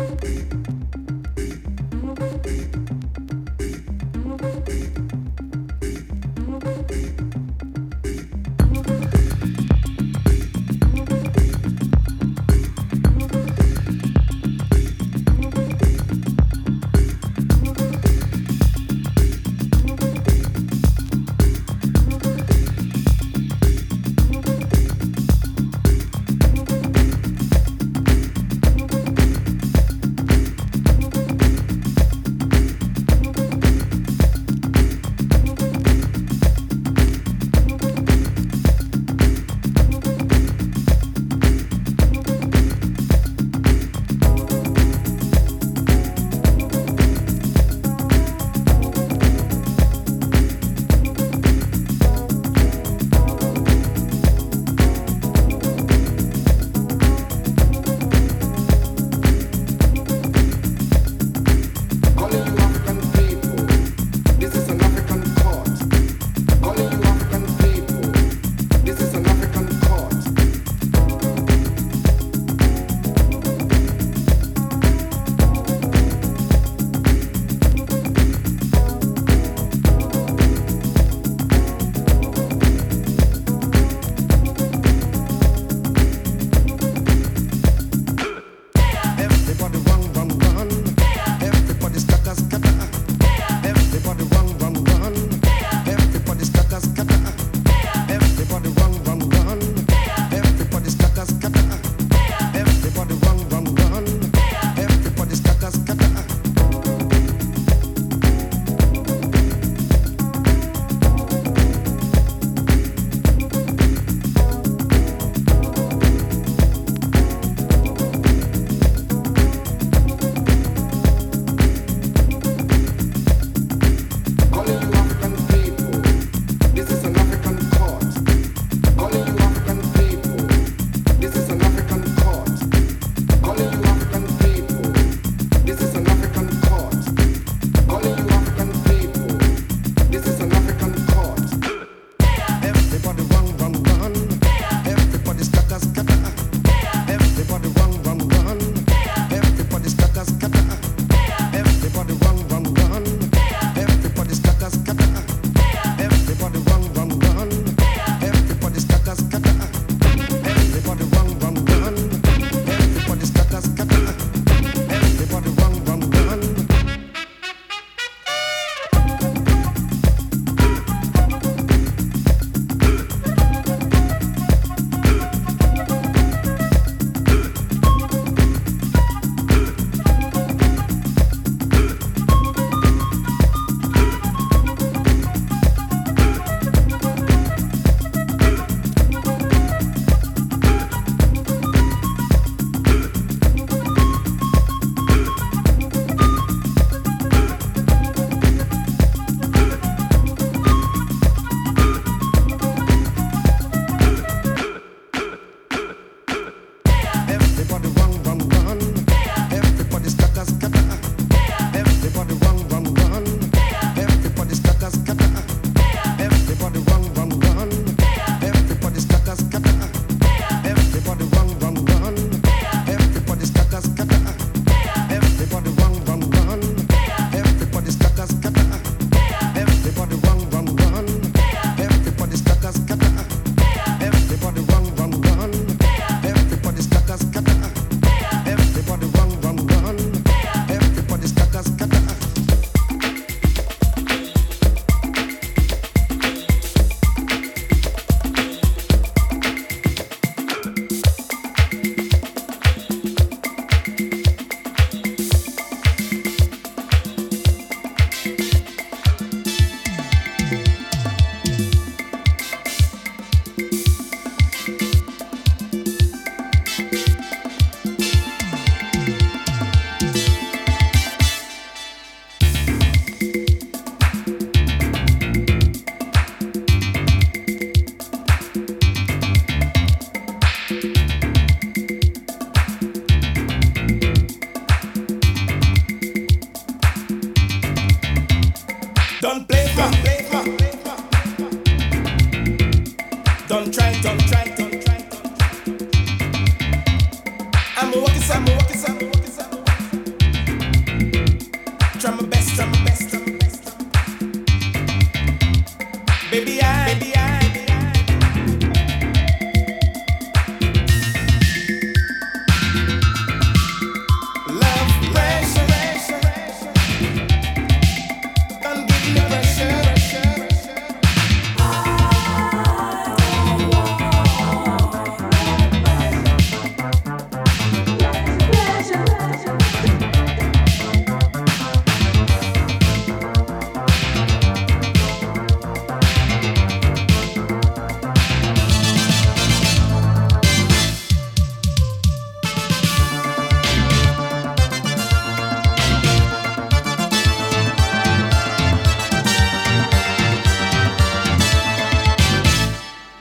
Thank you.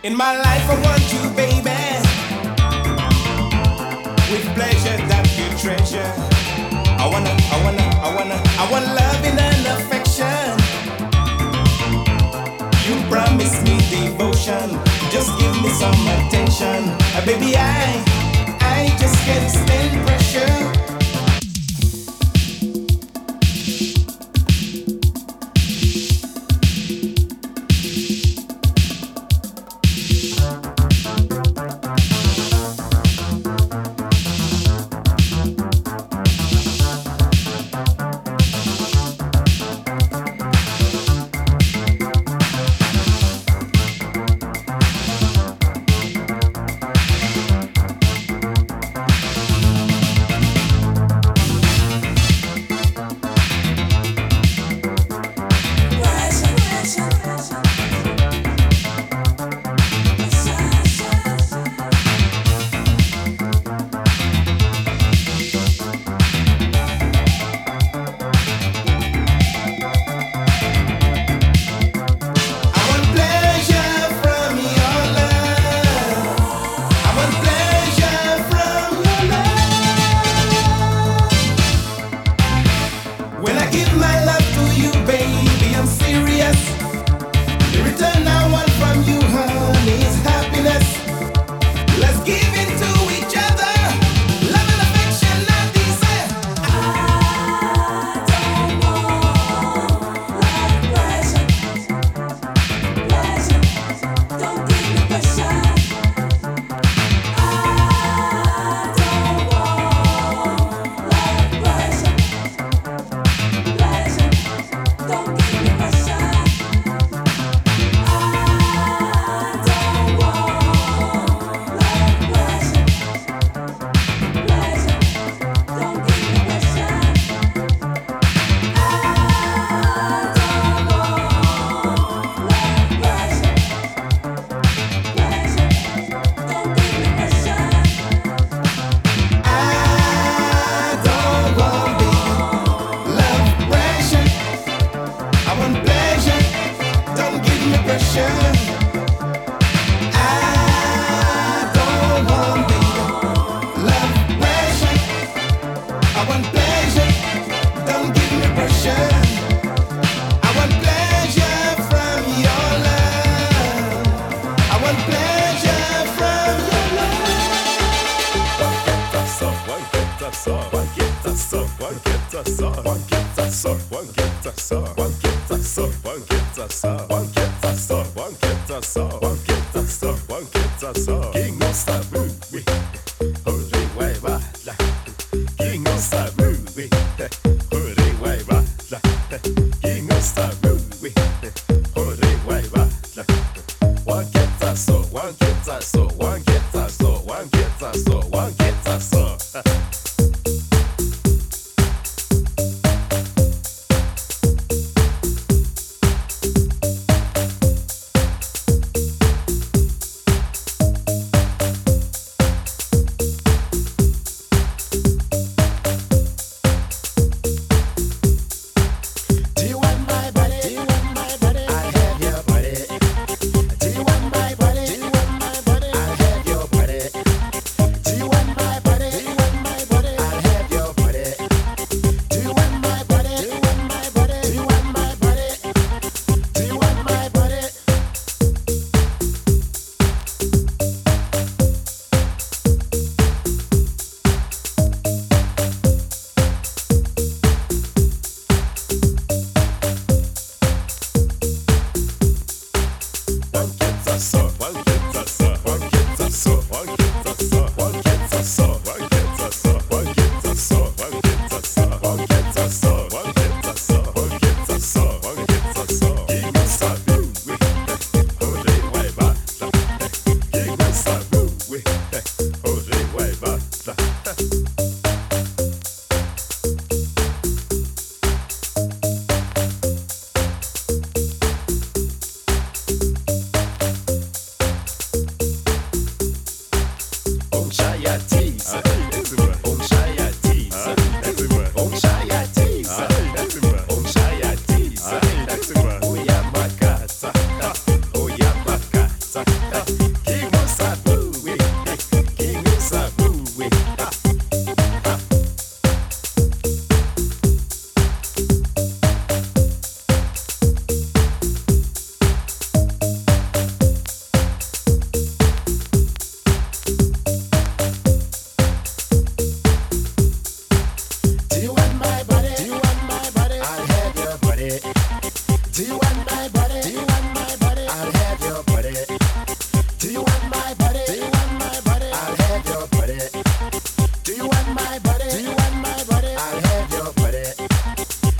In my life, I want you, baby, with pleasure that you treasure. I wanna, I wanna, I wanna, I want loving and affection. You promise me devotion, just give me some attention. Uh, baby, I, I just can't stand pressure.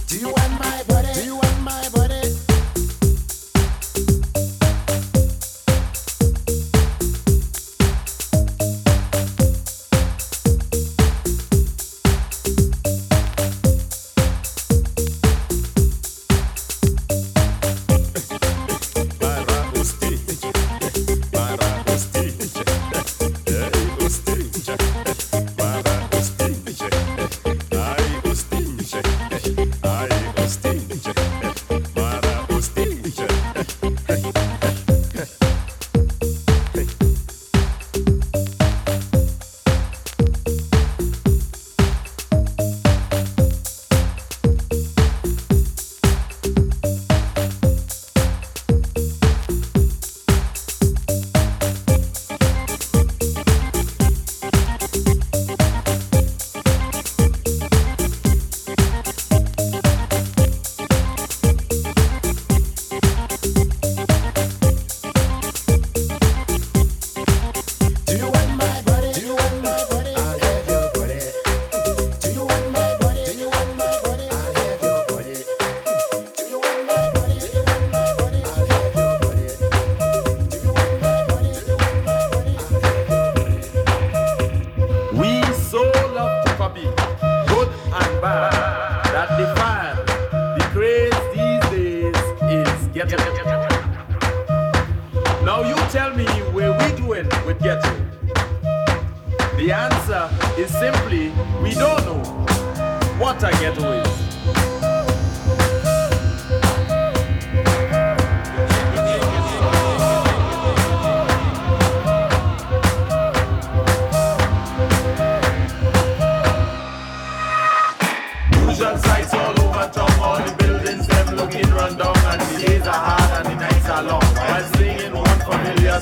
Do you want-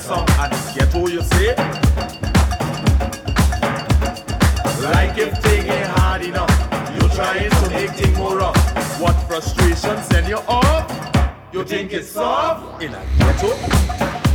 some and ghetto, you see. Like if things ain't hard enough, you're trying to make things more rough. What frustration send you off? You think it's soft in a ghetto?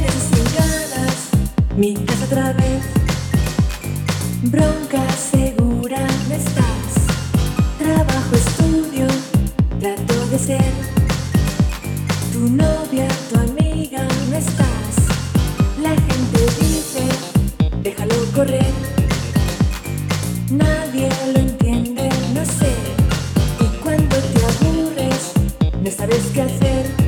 aire sin ganas, mi casa otra vez. Bronca segura no estás. Trabajo, estudio, trato de ser. Tu novia, tu amiga no estás. La gente dice, déjalo correr. Nadie lo entiende, no sé. Y cuando te aburres, no sabes qué hacer.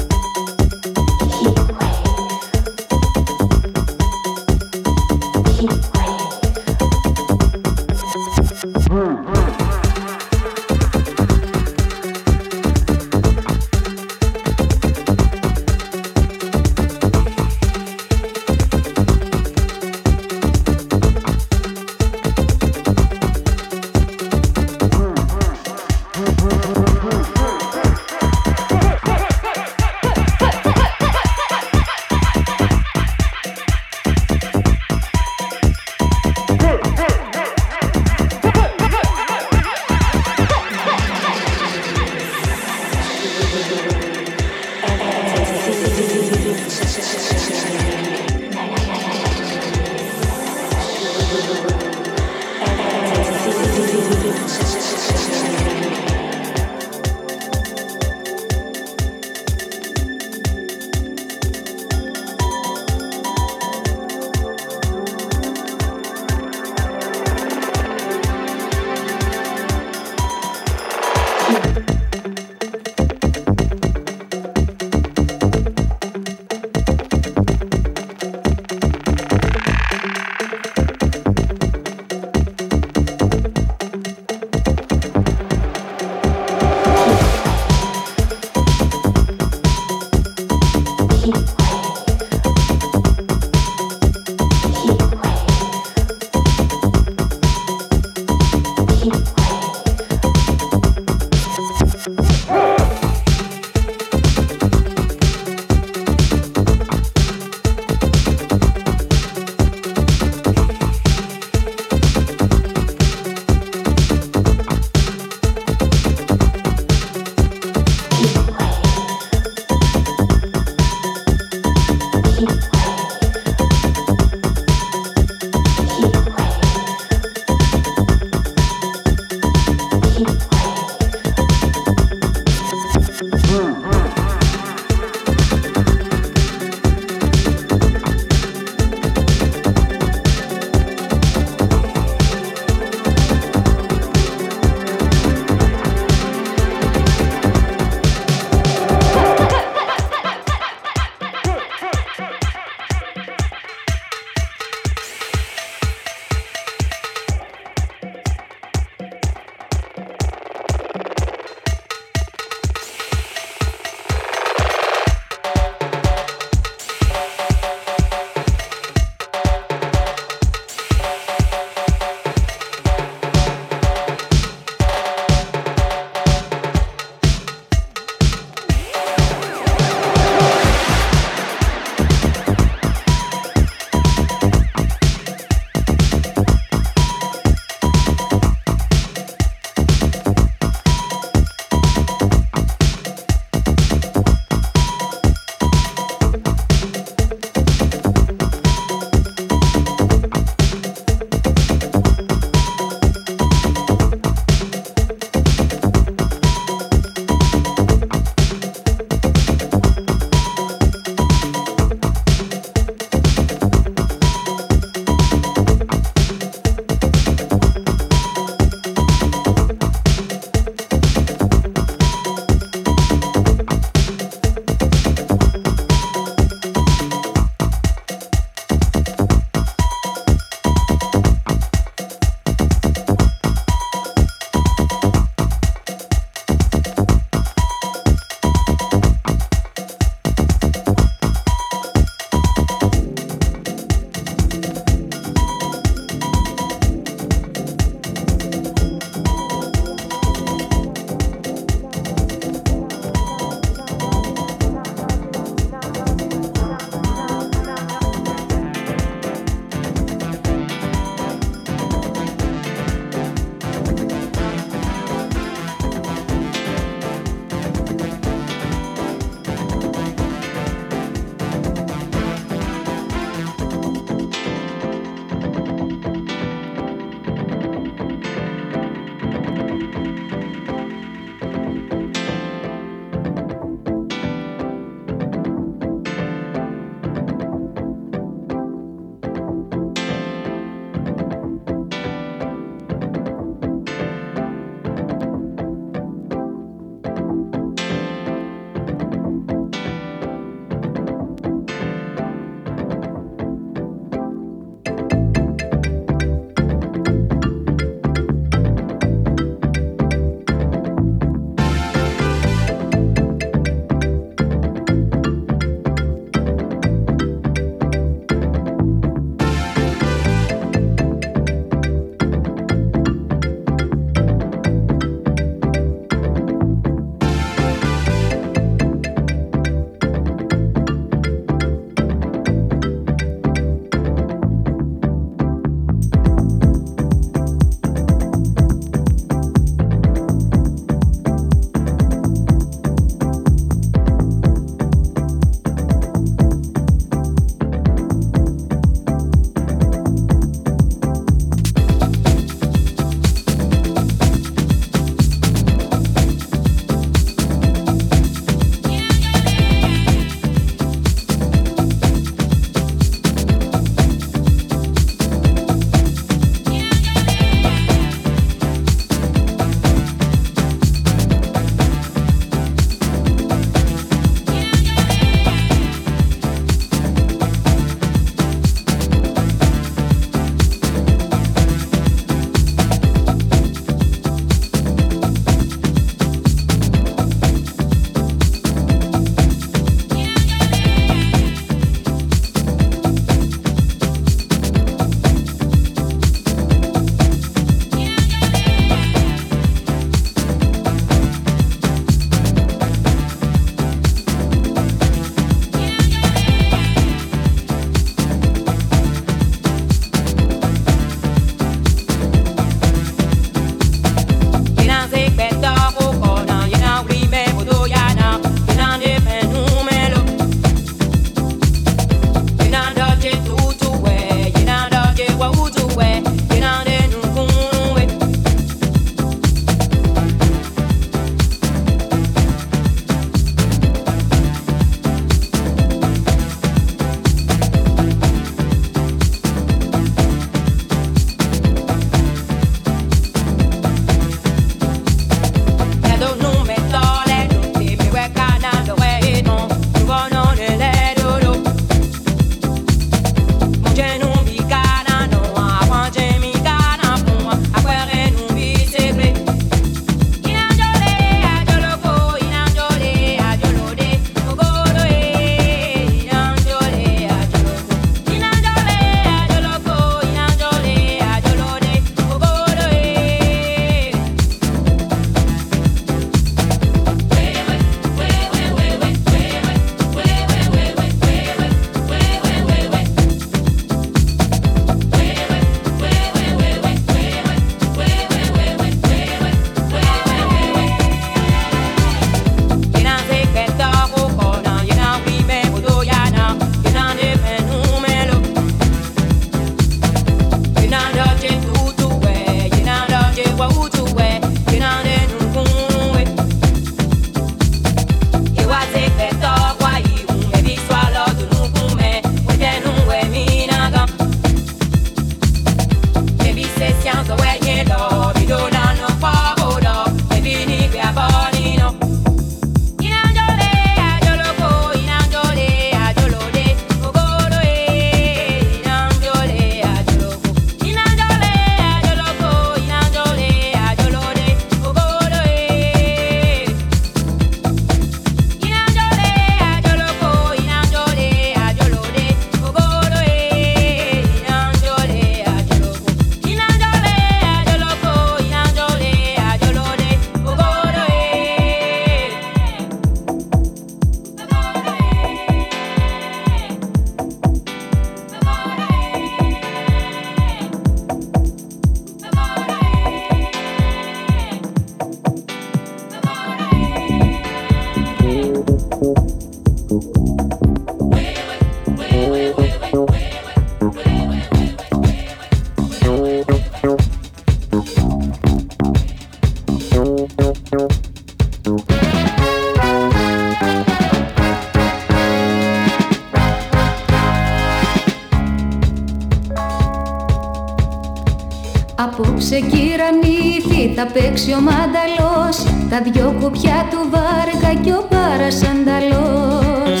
Θα παίξει ο μάνταλος. Τα δυο κουπιά του βάργα κι ο παρασανταλός.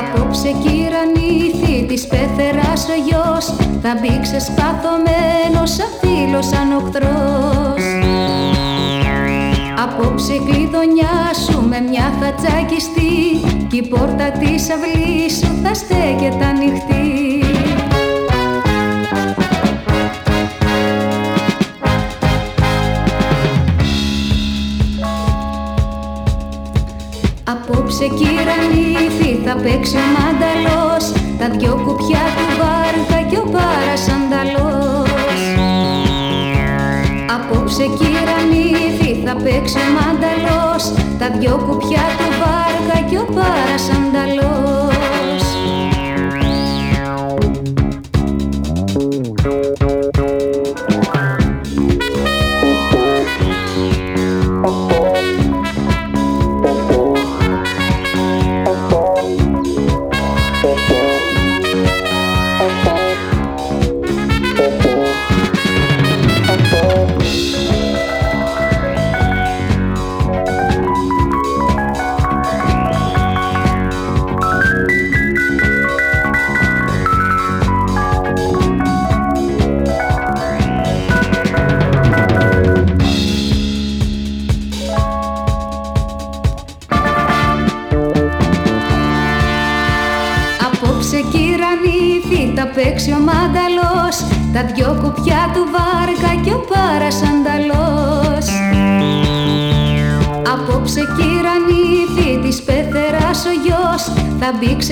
Απόψε κυρανήθη της πέθερας ο γιος. Θα μπει ξεσπαθωμένος σαν φίλος σαν οχθρός. Απόψε κλειδονιά σου με μια θα τσακιστεί Κι η πόρτα της αυλής σου θα στέκεται ανοιχτή θα παίξει ο μάνταλος Τα δυο κουπιά του βάρκα και ο παρασανταλός Απόψε κυρανήθη θα παίξει ο μάνταλος Τα δυο κουπιά του βάρκα και ο παρασανταλός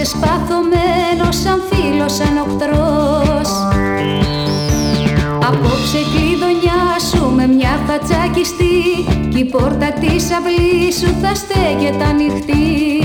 ξεσπαθωμένος σαν φίλος σαν οχτρός. Απόψε κλειδονιά σου με μια θα τσακιστεί Κι η πόρτα της αυλής σου θα στέκεται ανοιχτή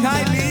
Kylie.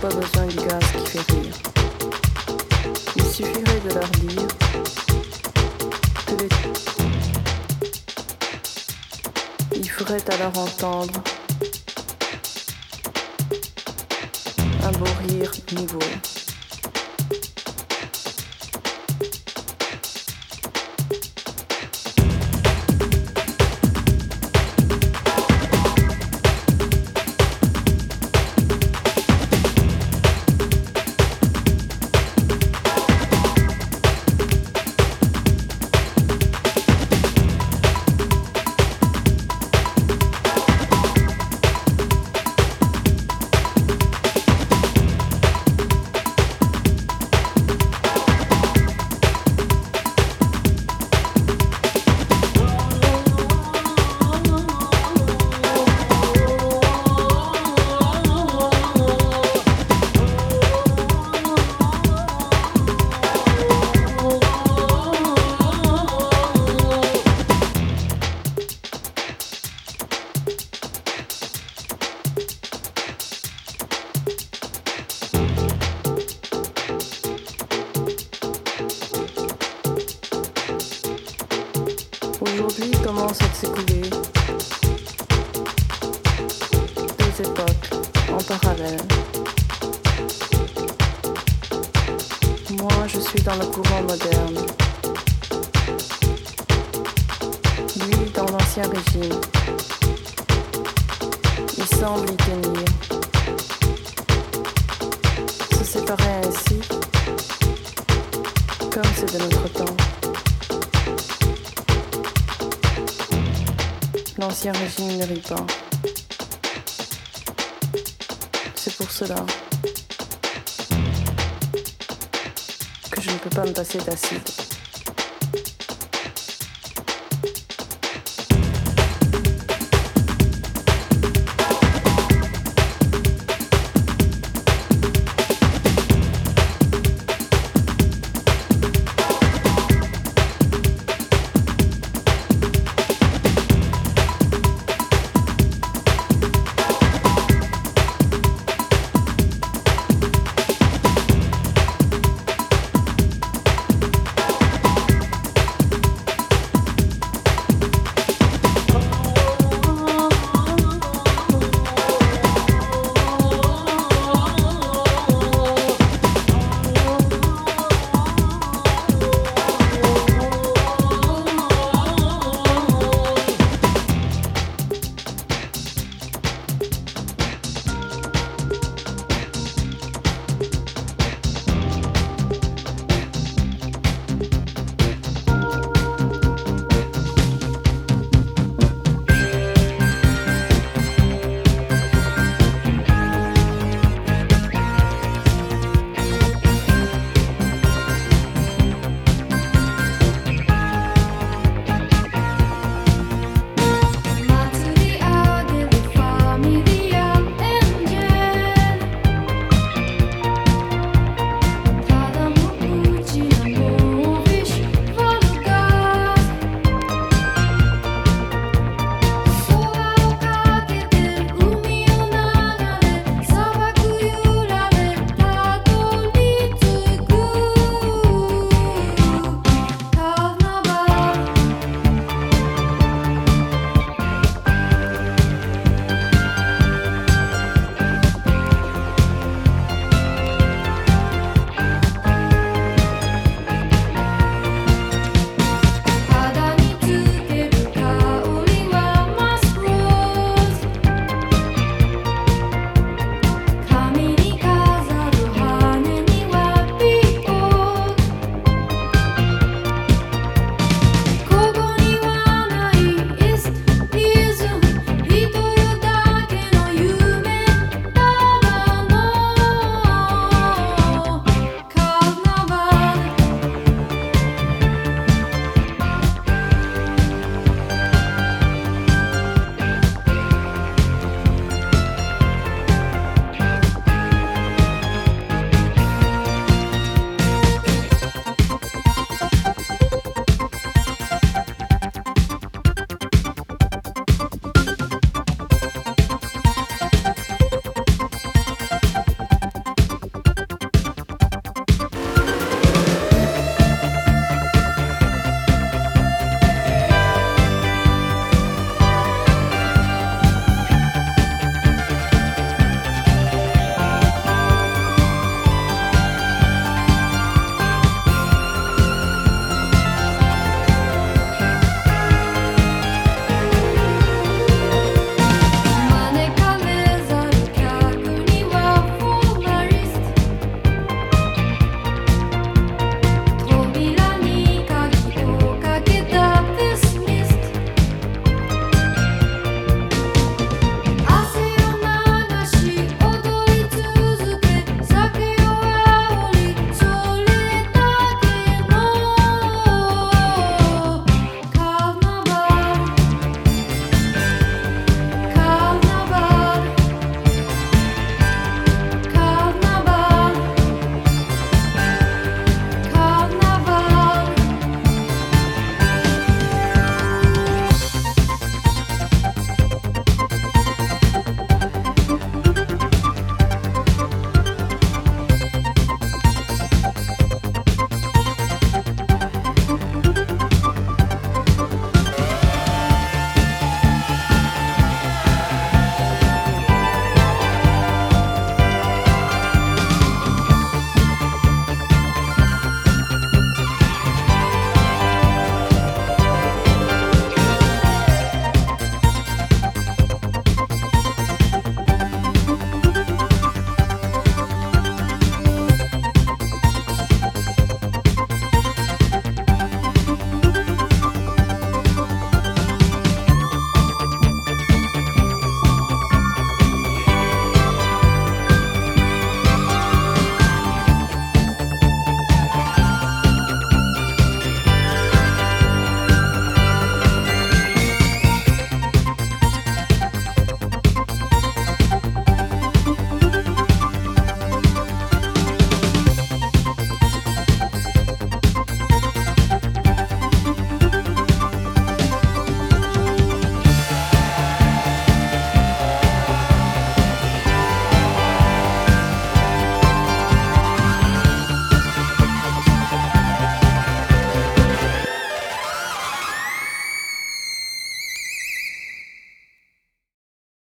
Pas besoin du gaz qui fait rire. Il suffirait de leur dire que les... Il ferait alors entendre un beau rire nouveau. L'ancien régime ne rit pas. C'est pour cela que je ne peux pas me passer d'acide.